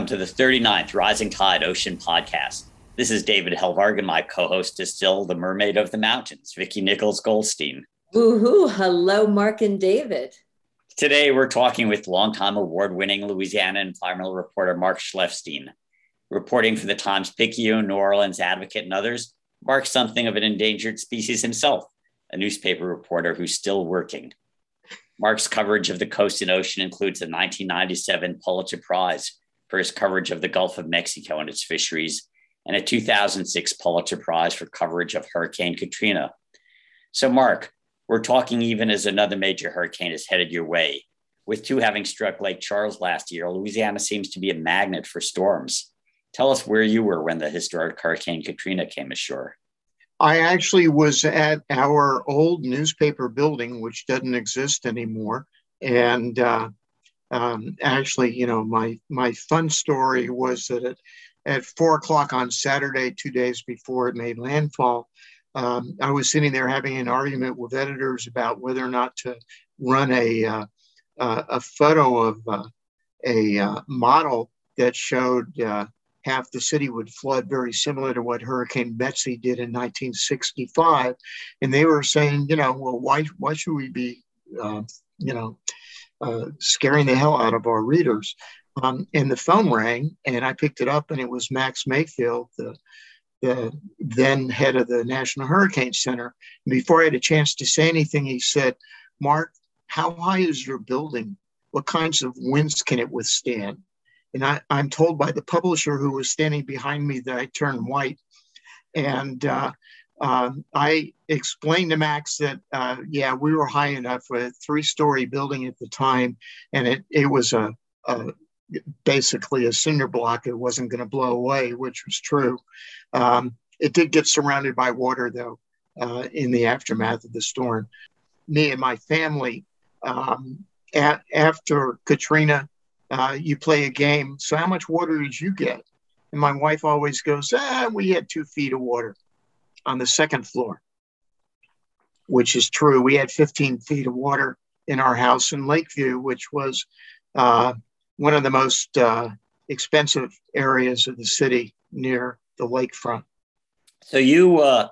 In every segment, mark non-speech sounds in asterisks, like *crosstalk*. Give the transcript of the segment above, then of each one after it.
Welcome to the 39th Rising Tide Ocean podcast. This is David Helvarg, and my co host is still the mermaid of the mountains, Vicki Nichols Goldstein. Woohoo! Hello, Mark and David. Today, we're talking with longtime award winning Louisiana environmental reporter Mark Schleifstein. Reporting for the Times Picayune, New Orleans Advocate, and others, Mark's something of an endangered species himself, a newspaper reporter who's still working. Mark's coverage of the coast and ocean includes the 1997 Pulitzer Prize for his coverage of the Gulf of Mexico and its fisheries, and a 2006 Pulitzer Prize for coverage of Hurricane Katrina. So, Mark, we're talking even as another major hurricane is headed your way. With two having struck Lake Charles last year, Louisiana seems to be a magnet for storms. Tell us where you were when the historic Hurricane Katrina came ashore. I actually was at our old newspaper building, which doesn't exist anymore. And uh, um, actually, you know, my my fun story was that at, at four o'clock on Saturday, two days before it made landfall, um, I was sitting there having an argument with editors about whether or not to run a uh, uh, a photo of uh, a uh, model that showed uh, half the city would flood, very similar to what Hurricane Betsy did in 1965. And they were saying, you know, well, why why should we be, uh, you know, uh, scaring the hell out of our readers. Um, and the phone rang, and I picked it up, and it was Max Mayfield, the, the then head of the National Hurricane Center. And before I had a chance to say anything, he said, Mark, how high is your building? What kinds of winds can it withstand? And I, am told by the publisher who was standing behind me that I turned white. And uh, um, I explained to Max that, uh, yeah, we were high enough for a three story building at the time, and it, it was a, a basically a cinder block. It wasn't going to blow away, which was true. Um, it did get surrounded by water, though, uh, in the aftermath of the storm. Me and my family, um, a- after Katrina, uh, you play a game. So, how much water did you get? And my wife always goes, ah, we had two feet of water on the second floor, which is true. We had 15 feet of water in our house in Lakeview, which was uh, one of the most uh, expensive areas of the city near the lakefront. So you uh,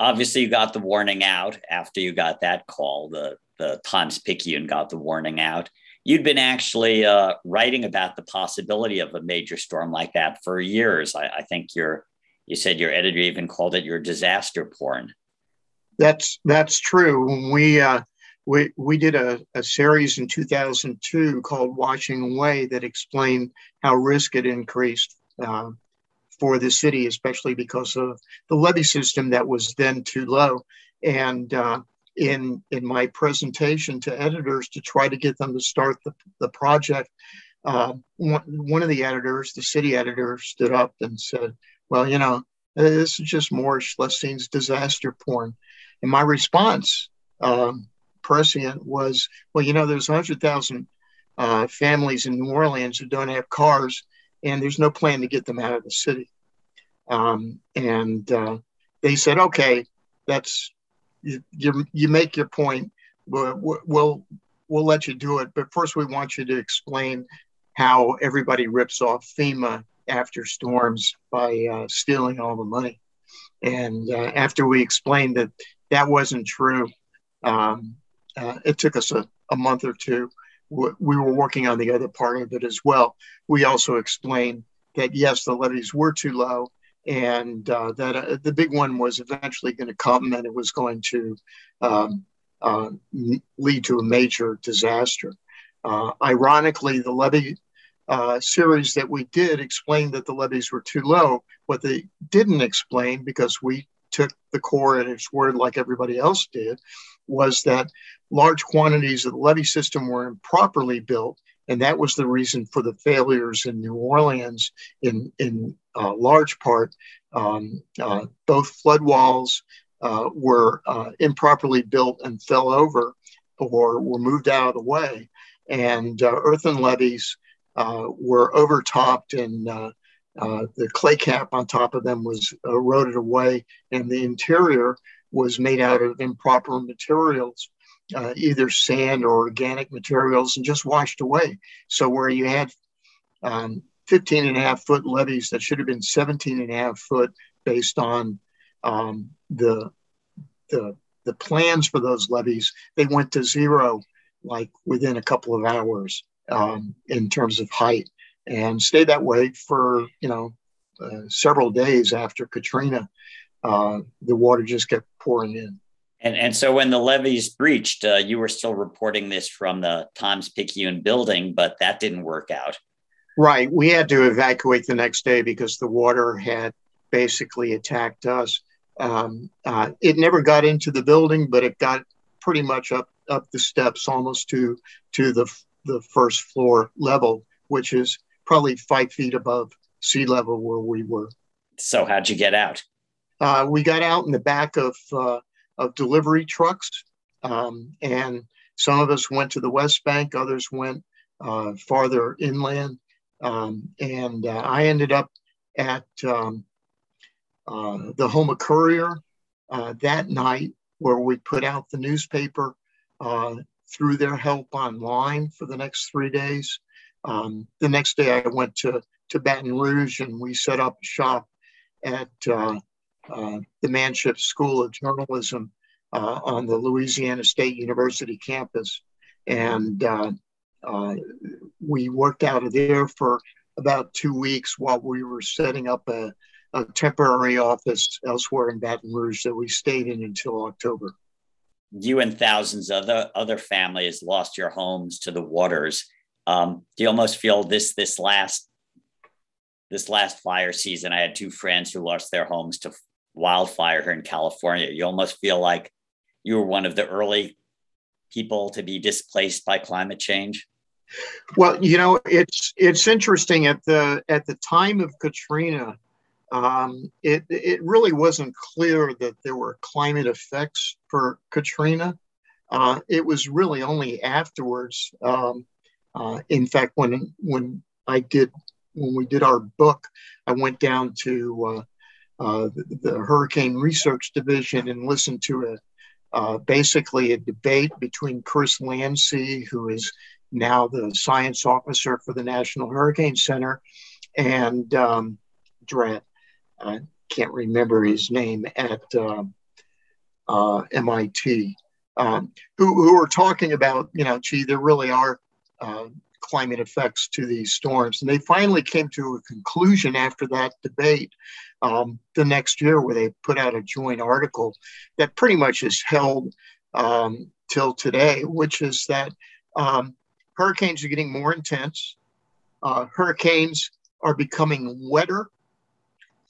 obviously you got the warning out after you got that call. The the Times Picayune got the warning out. You'd been actually uh, writing about the possibility of a major storm like that for years. I, I think you're you said your editor even called it your disaster porn. That's that's true. We uh, we we did a, a series in 2002 called "Washing Away" that explained how risk had increased uh, for the city, especially because of the levee system that was then too low. And uh, in in my presentation to editors to try to get them to start the, the project, uh, one, one of the editors, the city editor, stood up and said, well, you know, this is just more Schleifstein's disaster porn. And my response, um, prescient, was, well, you know, there's 100,000 uh, families in New Orleans who don't have cars, and there's no plan to get them out of the city. Um, and uh, they said, okay, that's you, you, you make your point. We'll, we'll we'll let you do it, but first we want you to explain how everybody rips off FEMA after storms by uh, stealing all the money. And uh, after we explained that that wasn't true, um, uh, it took us a, a month or two. We were working on the other part of it as well. We also explained that yes, the levees were too low, and uh, that uh, the big one was eventually going to come, and it was going to um, uh, lead to a major disaster. ironically, the levee uh, series that we did explained that the levees were too low. What they didn't explain, because we took the Corps at its word like everybody else did, was that large quantities of the levee system were improperly built. And that was the reason for the failures in New Orleans, in, in uh, large part. Um, uh, both flood walls uh, were uh, improperly built and fell over or were moved out of the way. And uh, earthen levees were overtopped and uh, uh, the clay cap on top of them was eroded away, and the interior was made out of improper materials, uh, either sand or organic materials, and just washed away. So where you had um, 15 and a half foot levees that should have been 17 and a half foot based on um, the, the, the plans for those levees. They went to zero like within a couple of hours um, in terms of height and stayed that way for, you know, uh, several days after Katrina. Uh, the water just kept pouring in. And, and so when the levees breached, uh, you were still reporting this from the Times Picayune building, but that didn't work out. Right. We had to evacuate the next day because the water had basically attacked us. Um, uh, it never got into the building, but it got pretty much up up the steps almost to to the the first floor level, which is probably five feet above sea level where we were. So how'd you get out? Uh, we got out in the back of uh, of delivery trucks, um, and some of us went to the West Bank, others went uh, farther inland, um, and uh, I ended up at um, uh, the Houma Courier uh, that night, where we put out the newspaper through their help online for the next three days. Um, the next day, I went to to Baton Rouge and we set up a shop at uh, uh, the Manship School of Journalism uh, on the Louisiana State University campus. And uh, uh, we worked out of there for about two weeks while we were setting up a, a temporary office elsewhere in Baton Rouge that we stayed in until October. You and thousands of other, other families lost your homes to the waters. Um, do you almost feel this this last this last fire season? I had two friends who lost their homes to wildfire here in California. You almost feel like you were one of the early people to be displaced by climate change. Well, you know, it's it's interesting at the at the time of Katrina, um, it it really wasn't clear that there were climate effects for Katrina. Uh, it was really only afterwards. Um, uh, in fact, when when I did when we did our book, I went down to uh, uh, the, the, Hurricane Research Division and listened to a uh, basically a debate between Chris Landsea, who is now the science officer for the National Hurricane Center, and um, I can't remember his name at um, uh, MIT, um, who, who are talking about, you know, gee, there really are uh, climate effects to these storms. And they finally came to a conclusion after that debate um, the next year, where they put out a joint article that pretty much is held um, till today, which is that um, hurricanes are getting more intense, uh, hurricanes are becoming wetter,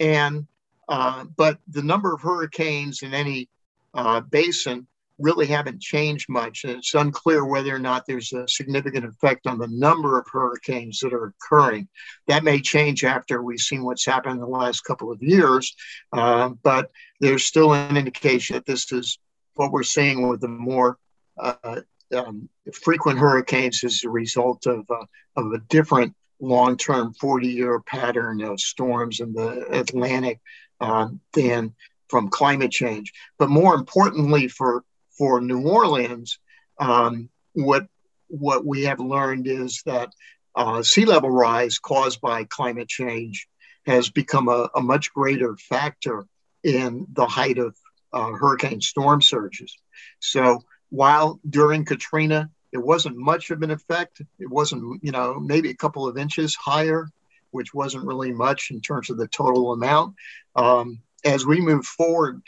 and uh, but the number of hurricanes in any uh, basin really haven't changed much. And it's unclear whether or not there's a significant effect on the number of hurricanes that are occurring. That may change after we've seen what's happened in the last couple of years, uh, but there's still an indication that this is what we're seeing with the more uh, um, frequent hurricanes as a result of, uh, of a different long-term 40-year pattern of storms in the Atlantic um, than from climate change. But more importantly for for New Orleans, um, what what we have learned is that uh, sea level rise caused by climate change has become a, a much greater factor in the height of uh, hurricane storm surges. So while during Katrina it wasn't much of an effect, it wasn't you know maybe a couple of inches higher, which wasn't really much in terms of the total amount. Um, as we move forward,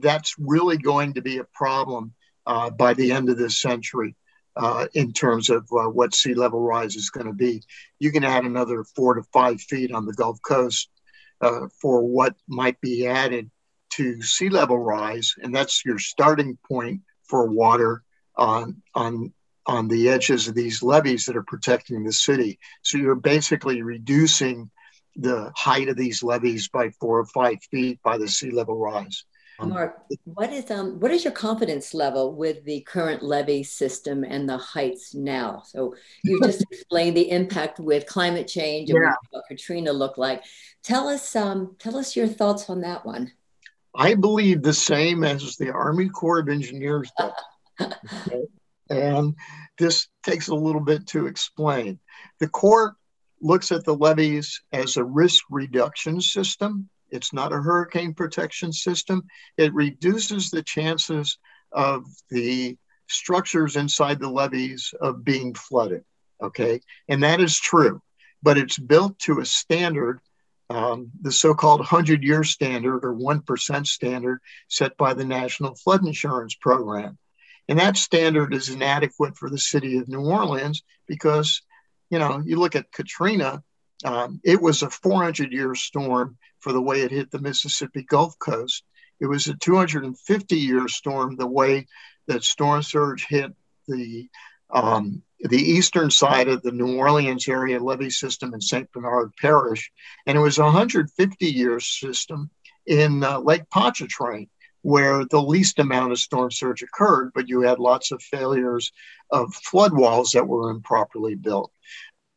that's really going to be a problem uh, by the end of this century uh, in terms of uh, what sea level rise is going to be. You can add another four to five feet on the Gulf Coast uh, for what might be added to sea level rise, and that's your starting point for water on on on the edges of these levees that are protecting the city. So you're basically reducing the height of these levees by four or five feet by the sea level rise. Um, Mark, what is um what is your confidence level with the current levee system and the heights now? So you *laughs* just explained the impact with climate change and yeah. what Katrina looked like. Tell us um tell us your thoughts on that one. I believe the same as the Army Corps of Engineers *laughs* does. okay? And this takes a little bit to explain. The Corps looks at the levees as a risk reduction system. It's not a hurricane protection system. It reduces the chances of the structures inside the levees of being flooded. Okay. And that is true, but it's built to a standard, um, the so called 100 year standard or 1% standard set by the National Flood Insurance Program. And that standard is inadequate for the city of New Orleans because, you know, you look at Katrina, um, it was a 400 year storm for the way it hit the Mississippi Gulf Coast. It was a 250 year storm the way that storm surge hit the um, the eastern side of the New Orleans area levee system in St. Bernard Parish, and it was a 150 year system in uh, Lake Pontchartrain where the least amount of storm surge occurred, but you had lots of failures of flood walls that were improperly built.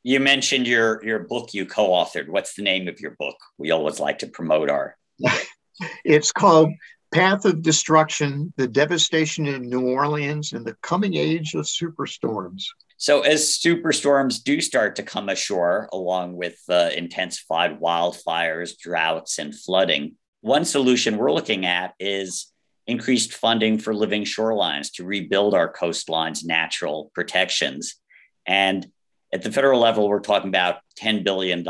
You mentioned your your book you co-authored. What's the name of your book? We always like to promote our. *laughs* it's called Path of Destruction: The Devastation in New Orleans and the Coming Age of Superstorms. So, as superstorms do start to come ashore, along with uh, intensified wildfires, droughts, and flooding, one solution we're looking at is increased funding for living shorelines to rebuild our coastlines' natural protections. And at the federal level, we're talking about $10 billion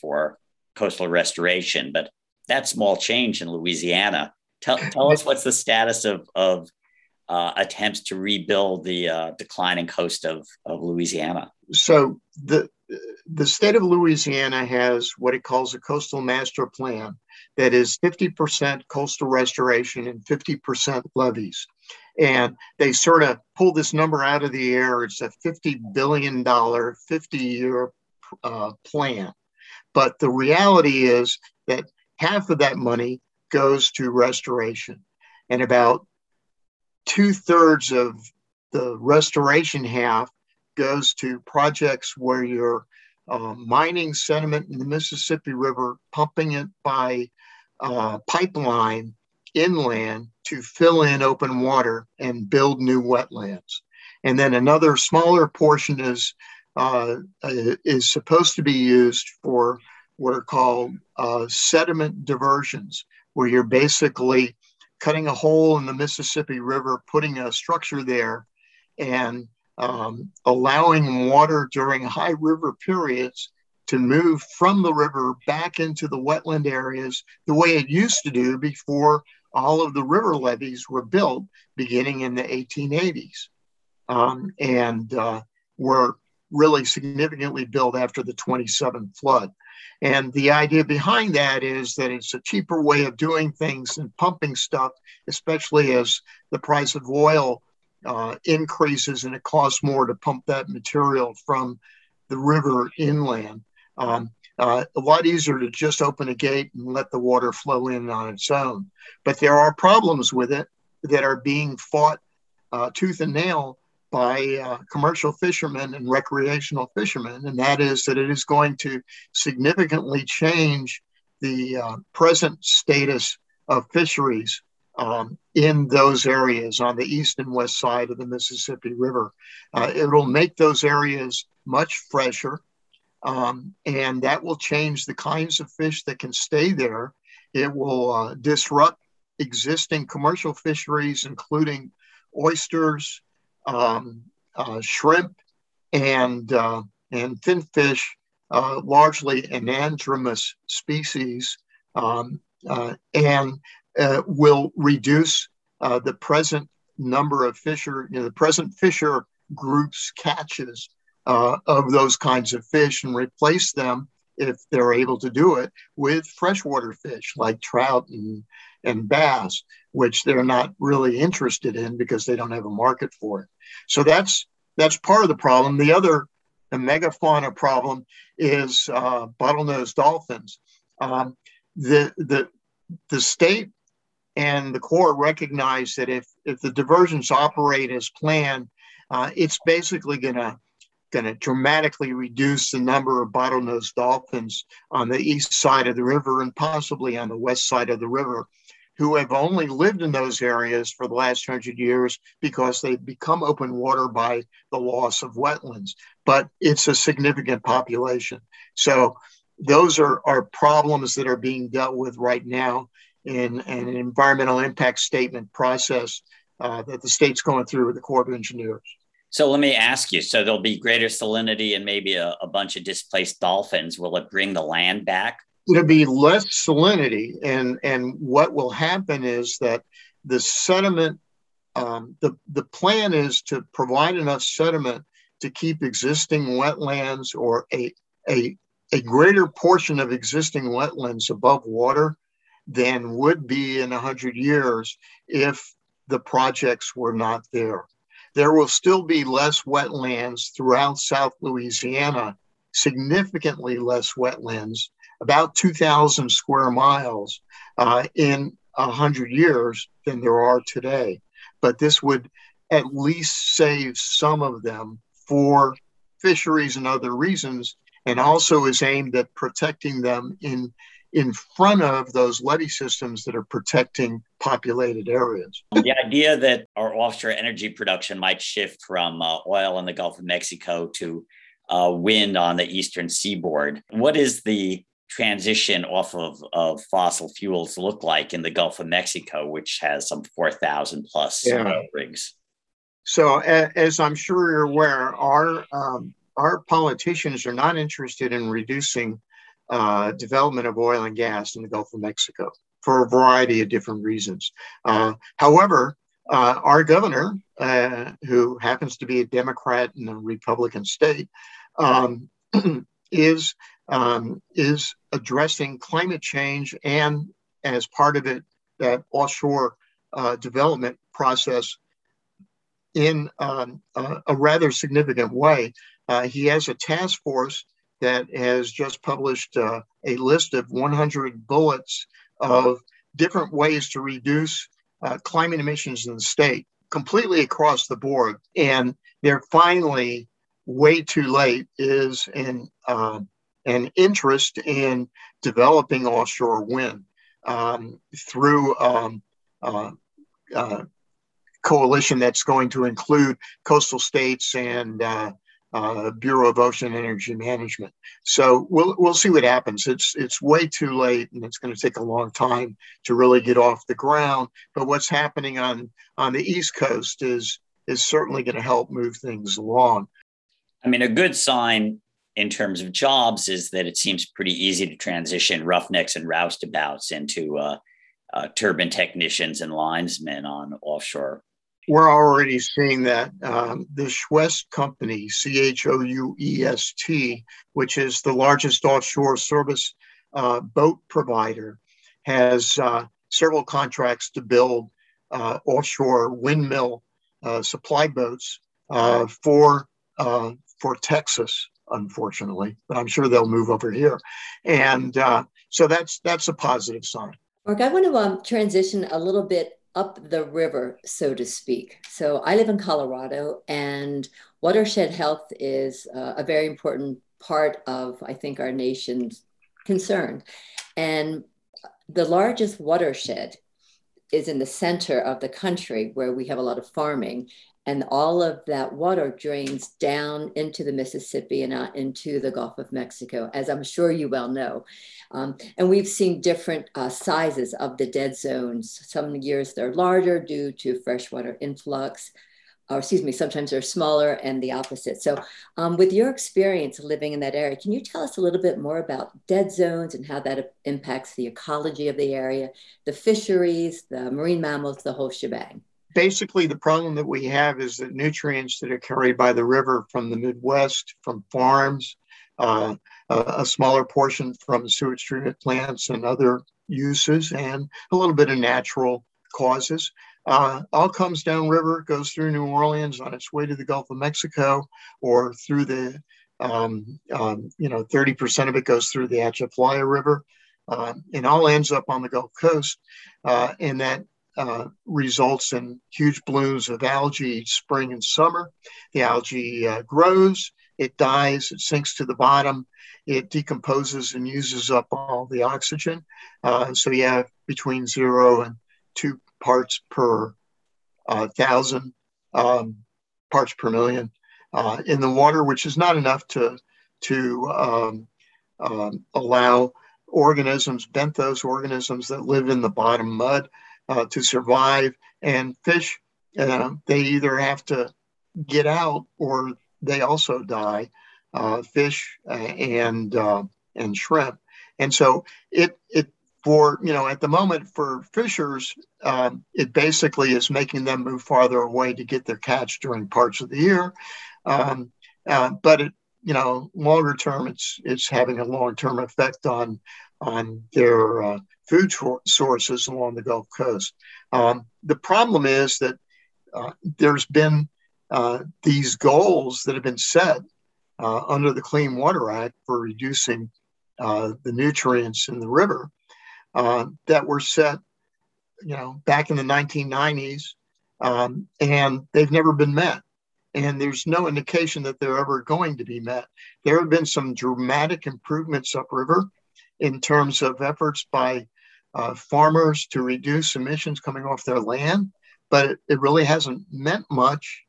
for coastal restoration, but that's small change in Louisiana. Tell, tell us what's the status of, of uh, attempts to rebuild the uh, declining coast of, of Louisiana. So the the state of Louisiana has what it calls a coastal master plan that is 50% coastal restoration and 50% levees. And they sort of pull this number out of the air. It's a $50 billion, 50 year uh, plan. But the reality is that half of that money goes to restoration. And about two thirds of the restoration half goes to projects where you're uh, mining sediment in the Mississippi River, pumping it by uh, pipeline inland to fill in open water and build new wetlands. And then another smaller portion is uh, is supposed to be used for what are called uh, sediment diversions, where you're basically cutting a hole in the Mississippi River, putting a structure there, and um, allowing water during high river periods to move from the river back into the wetland areas the way it used to do before all of the river levees were built beginning in the 1880s um, and uh, were really significantly built after the 27 flood. And the idea behind that is that it's a cheaper way of doing things than pumping stuff, especially as the price of oil uh, increases and it costs more to pump that material from the river inland. Um, uh, a lot easier to just open a gate and let the water flow in on its own. But there are problems with it that are being fought uh, tooth and nail by uh, commercial fishermen and recreational fishermen, and that is that it is going to significantly change the uh, present status of fisheries um, in those areas on the east and west side of the Mississippi River. Uh, it will make those areas much fresher, um, and that will change the kinds of fish that can stay there. It will uh, disrupt existing commercial fisheries, including oysters, um, uh, shrimp and uh, and finfish, uh, largely anadromous species, um, uh, and uh, will reduce uh, the present number of fisher, you know, the present fisher groups catches of those kinds of fish and replace them if they're able to do it with freshwater fish like trout and, and bass, which they're not really interested in because they don't have a market for it. So that's that's part of the problem. The other the megafauna problem is uh, bottlenose dolphins. Um, the the the state and the Corps recognized that if if the diversions operate as planned, uh, it's basically going to going to dramatically reduce the number of bottlenose dolphins on the east side of the river and possibly on the west side of the river who have only lived in those areas for the last hundred years because they've become open water by the loss of wetlands. But it's a significant population. So those are, are problems that are being dealt with right now in, in an environmental impact statement process uh, that the state's going through with the Corps of Engineers. So let me ask you so there'll be greater salinity and maybe a, a bunch of displaced dolphins. Will it bring the land back? It'll be less salinity. And, and what will happen is that the sediment, um, the, the plan is to provide enough sediment to keep existing wetlands or a, a, a greater portion of existing wetlands above water than would be in 100 years if the projects were not there. There will still be less wetlands throughout South Louisiana, significantly less wetlands, about 2,000 square miles uh, in 100 years than there are today. But this would at least save some of them for fisheries and other reasons, and also is aimed at protecting them in in front of those levee systems that are protecting populated areas. The idea that our offshore energy production might shift from uh, oil in the Gulf of Mexico to uh, wind on the eastern seaboard. What is the transition off of, of fossil fuels look like in the Gulf of Mexico, which has some 4,000 plus yeah. rigs? So, as I'm sure you're aware, our um, our politicians are not interested in reducing uh, development of oil and gas in the Gulf of Mexico for a variety of different reasons. Uh, however, uh, our governor, uh, who happens to be a Democrat in a Republican state, um, *clears throat* is um, is addressing climate change and, as part of it, that offshore uh, development process in um, a rather significant way. Uh, he has a task force that has just published uh, a list of 100 bullets of different ways to reduce uh, climate emissions in the state completely across the board. And they're finally way too late is in uh, an interest in developing offshore wind um, through um, uh, uh, coalition that's going to include coastal states and uh, Bureau of Ocean Energy Management. So we'll we'll see what happens. It's it's way too late, and it's going to take a long time to really get off the ground. But what's happening on on the East Coast is is certainly going to help move things along. I mean, a good sign in terms of jobs is that it seems pretty easy to transition roughnecks and roustabouts into uh, uh, turbine technicians and linesmen on offshore we're already seeing that um, the Chouest Company, C H O U E S T, which is the largest offshore service uh, boat provider, has uh, several contracts to build uh, offshore windmill uh, supply boats uh, for uh, for Texas. Unfortunately, but I'm sure they'll move over here, and so that's that's a positive sign. Mark, I want to um, transition a little bit up the river, so to speak. So I live in Colorado, and watershed health is uh, a very important part of, I think, our nation's concern. And the largest watershed is in the center of the country where we have a lot of farming and all of that water drains down into the Mississippi and out into the Gulf of Mexico, as I'm sure you well know. Um, and we've seen different uh, sizes of the dead zones. Some years they're larger due to freshwater influx, or excuse me, sometimes they're smaller and the opposite. So, um, with your experience living in that area, can you tell us a little bit more about dead zones and how that impacts the ecology of the area, the fisheries, the marine mammals, the whole shebang? Basically the problem that we have is that nutrients that are carried by the river from the Midwest, from farms, uh, a, smaller portion from sewage treatment plants and other uses, and a little bit of natural causes. Uh, all comes downriver, goes through New Orleans on its way to the Gulf of Mexico, or through the, um, um, you know, 30% of it goes through the Atchafalaya River, uh, and all ends up on the Gulf Coast. Uh, and that uh, results in huge blooms of algae each spring and summer. The algae uh, grows, it dies, it sinks to the bottom, it decomposes and uses up all the oxygen. Uh, so you have between zero and two parts per uh, thousand um, parts per million uh, in the water, which is not enough to to um, um, allow organisms, benthos organisms that live in the bottom mud, uh, to survive. And fish, uh, they either have to get out or they also die. Uh, fish uh, and uh, and shrimp, and so it it for you know at the moment for fishers, um, it basically is making them move farther away to get their catch during parts of the year. Um, uh, but it you know longer term, it's it's having a long term effect on on their uh, food sources along the Gulf Coast. Um, the problem is that uh, there's been uh, these goals that have been set uh, under the Clean Water Act for reducing uh, the nutrients in the river that were set, you know, back in the 1990s, um, and they've never been met. And there's no indication that they're ever going to be met. There have been some dramatic improvements upriver in terms of efforts by uh, farmers to reduce emissions coming off their land, but it, really hasn't meant much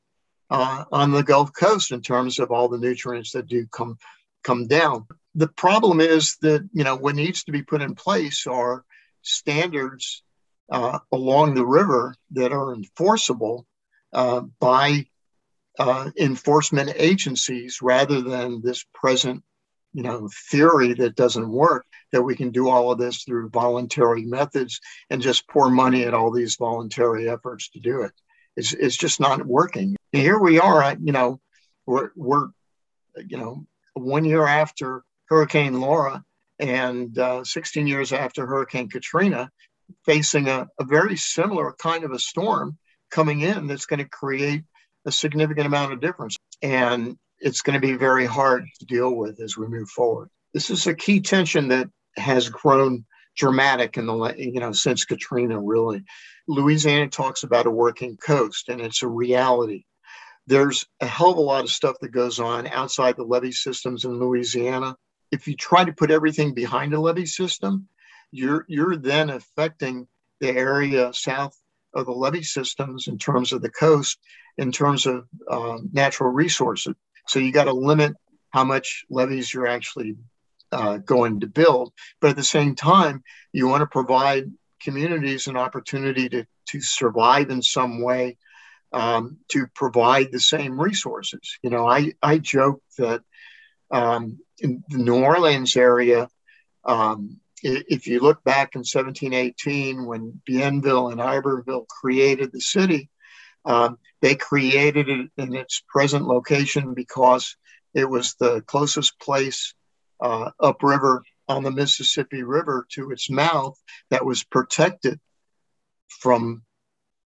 uh, on the Gulf Coast in terms of all the nutrients that do come come down. The problem is that you know what needs to be put in place are standards uh, along the river that are enforceable uh, by uh, enforcement agencies rather than this present you know theory that doesn't work that we can do all of this through voluntary methods and just pour money at all these voluntary efforts to do it. It's, it's just not working. And here we are you know we're, we're you know one year after hurricane laura and uh, 16 years after hurricane katrina facing a, a very similar kind of a storm coming in that's going to create a significant amount of difference. And it's going to be very hard to deal with as we move forward. This is a key tension that has grown dramatic in the you know since Katrina really. Louisiana talks about a working coast and it's a reality. There's a hell of a lot of stuff that goes on outside the levee systems in Louisiana. If you try to put everything behind a levee system, you're you're then affecting the area south of the levee systems in terms of the coast, in terms of uh, natural resources. So you got to limit how much levees you're actually uh, going to build. But at the same time, you want to provide communities an opportunity to, to survive in some way, um, to provide the same resources. You know, I, I joke that um, in the New Orleans area, um, if you look back in 1718 when Bienville and Iberville created the city, um, they created it in its present location because it was the closest place uh, upriver on the Mississippi River to its mouth that was protected from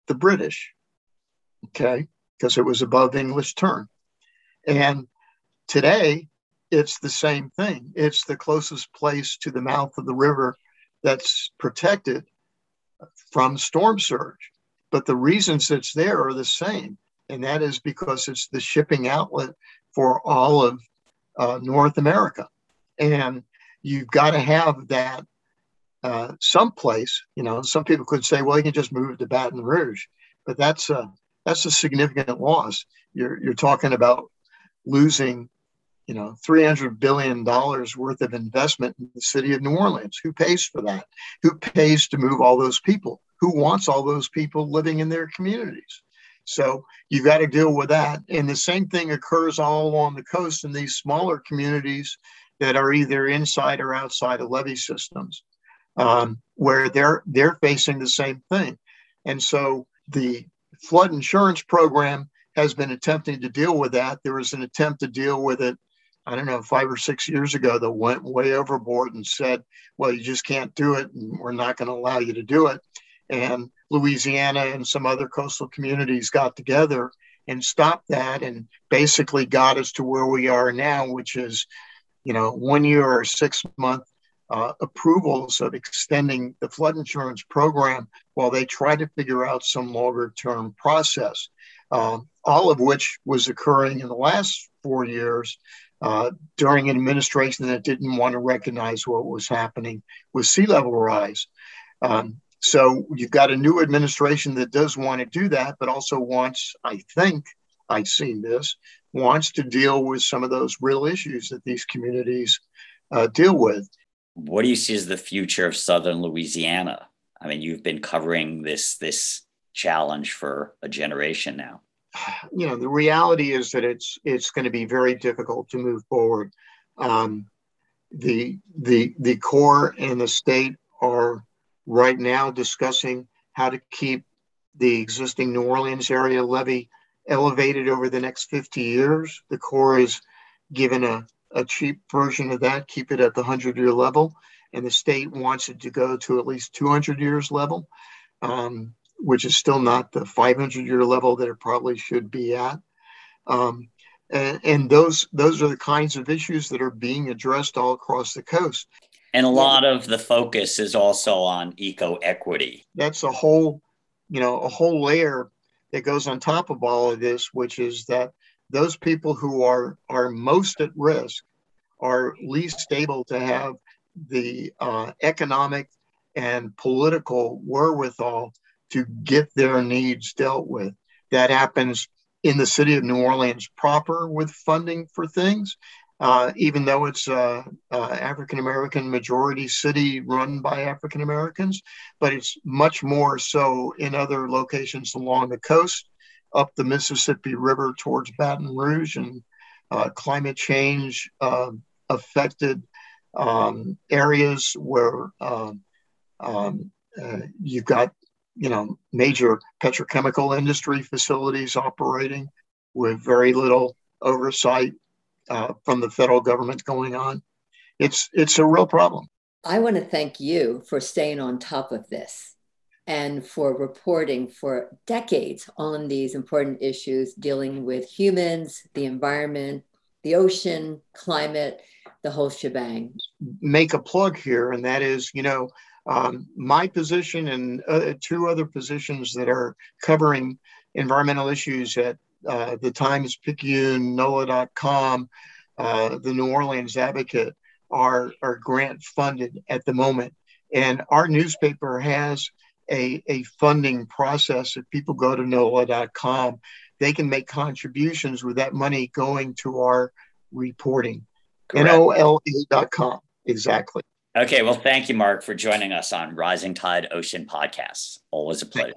the British, okay, because it was above English turn. And today, it's the same thing. It's the closest place to the mouth of the river that's protected from storm surge but the reasons it's there are the same. And that is because it's the shipping outlet for all of uh, North America. And you've got to have that uh, someplace. You know, some people could say, well, you can just move to Baton Rouge, but that's a that's a significant loss. You're you're talking about losing, you know, three hundred billion dollars worth of investment in the city of New Orleans. Who pays for that? Who pays to move all those people? Who wants all those people living in their communities? So you've got to deal with that. And the same thing occurs all along the coast in these smaller communities that are either inside or outside of levee systems, um, where they're they're facing the same thing. And so the flood insurance program has been attempting to deal with that. There was an attempt to deal with it, I don't know, five or six years ago that went way overboard and said, well, you just can't do it and we're not going to allow you to do it and Louisiana and some other coastal communities got together and stopped that and basically got us to where we are now, which is, you know, one year or six month uh, approvals of extending the flood insurance program while they try to figure out some longer term process, uh, all of which was occurring in the last four years. Uh, during an administration that didn't want to recognize what was happening with sea level rise. Um, So you've got a new administration that does want to do that, but also wants, I think, I've seen this, wants to deal with some of those real issues that these communities uh, deal with. What do you see as the future of Southern Louisiana? I mean, you've been covering this this challenge for a generation now. *sighs* You know, the reality is that it's it's going to be very difficult to move forward. Um, the the the Corps and the state are right now discussing how to keep the existing New Orleans area levee elevated over the next 50 years. The Corps is given a, a cheap version of that, keep it at the 100 year level, and the state wants it to go to at least 200 years level, um, which is still not the 500 year level that it probably should be at. Um, and, and those those are the kinds of issues that are being addressed all across the coast. And a lot of the focus is also on eco equity. That's a whole, you know, a whole layer that goes on top of all of this, which is that those people who are are most at risk are least able to have the uh, economic and political wherewithal to get their needs dealt with. That happens in the city of New Orleans proper with funding for things, uh, even though it's a, a African American majority city run by African Americans, but it's much more so in other locations along the coast, up the Mississippi River towards Baton Rouge, and uh, climate change uh, affected um, areas where um, um uh, you've got you know, major petrochemical industry facilities operating with very little oversight uh, from the federal government going on. It's it's a real problem. I want to thank you for staying on top of this and for reporting for decades on these important issues dealing with humans, the environment, the ocean, climate, the whole shebang. Make a plug here, and that is, you know, um, my position and uh, two other positions that are covering environmental issues at uh, the Times Picayune, NOLA.com, uh, the New Orleans Advocate are, are grant funded at the moment. And our newspaper has a, a funding process. If people go to NOLA.com, they can make contributions with that money going to our reporting. NOLA.com, exactly. Okay, well, thank you, Mark, for joining us on Rising Tide Ocean Podcasts. Always a pleasure.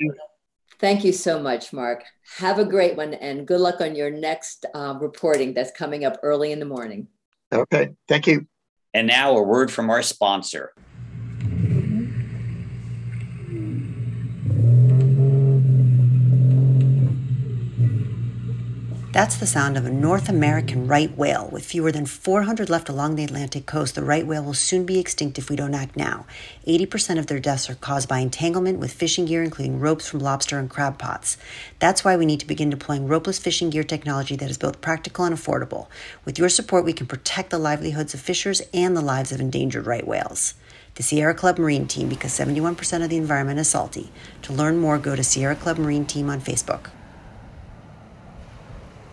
Thank you, thank you so much, Mark. Have a great one and good luck on your next uh, reporting that's coming up early in the morning. Okay, thank you. And now a word from our sponsor. That's the sound of a North American right whale. With fewer than 400 left along the Atlantic coast, the right whale will soon be extinct if we don't act now. 80% of their deaths are caused by entanglement with fishing gear, including ropes from lobster and crab pots. That's why we need to begin deploying ropeless fishing gear technology that is both practical and affordable. With your support, we can protect the livelihoods of fishers and the lives of endangered right whales the Sierra Club Marine Team because 71% of the environment is salty. To learn more, go to Sierra Club Marine Team on Facebook.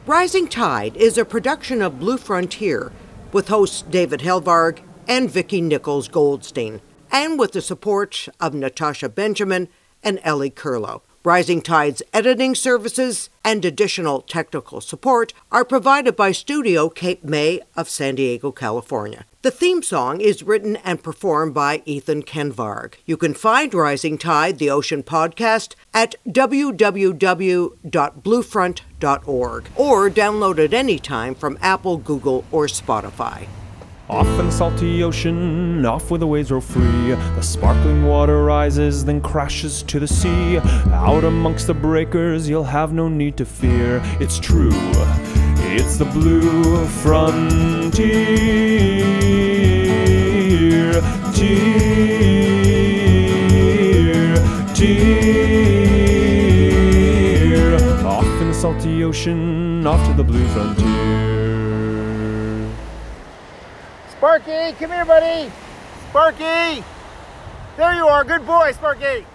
Rising Tide is a production of Blue Frontier with hosts David Helvarg and Vicki Nichols Goldstein, and with the support of Natasha Benjamin and Ellie Curlow. Rising Tide's editing services and additional technical support are provided by Studio Cape May of San Diego, California. The theme song is written and performed by Ethan Kenvarg. You can find Rising Tide, the Ocean podcast, at www.bluefront.org or download it anytime from Apple, Google, or Spotify. Off in the salty ocean, off where the waves roll free. The sparkling water rises, then crashes to the sea. Out amongst the breakers, you'll have no need to fear. It's true, it's the blue frontier. Tear, tear. Off in the salty ocean, off to the blue frontier. Sparky, come here, buddy. Sparky. There you are. Good boy, Sparky.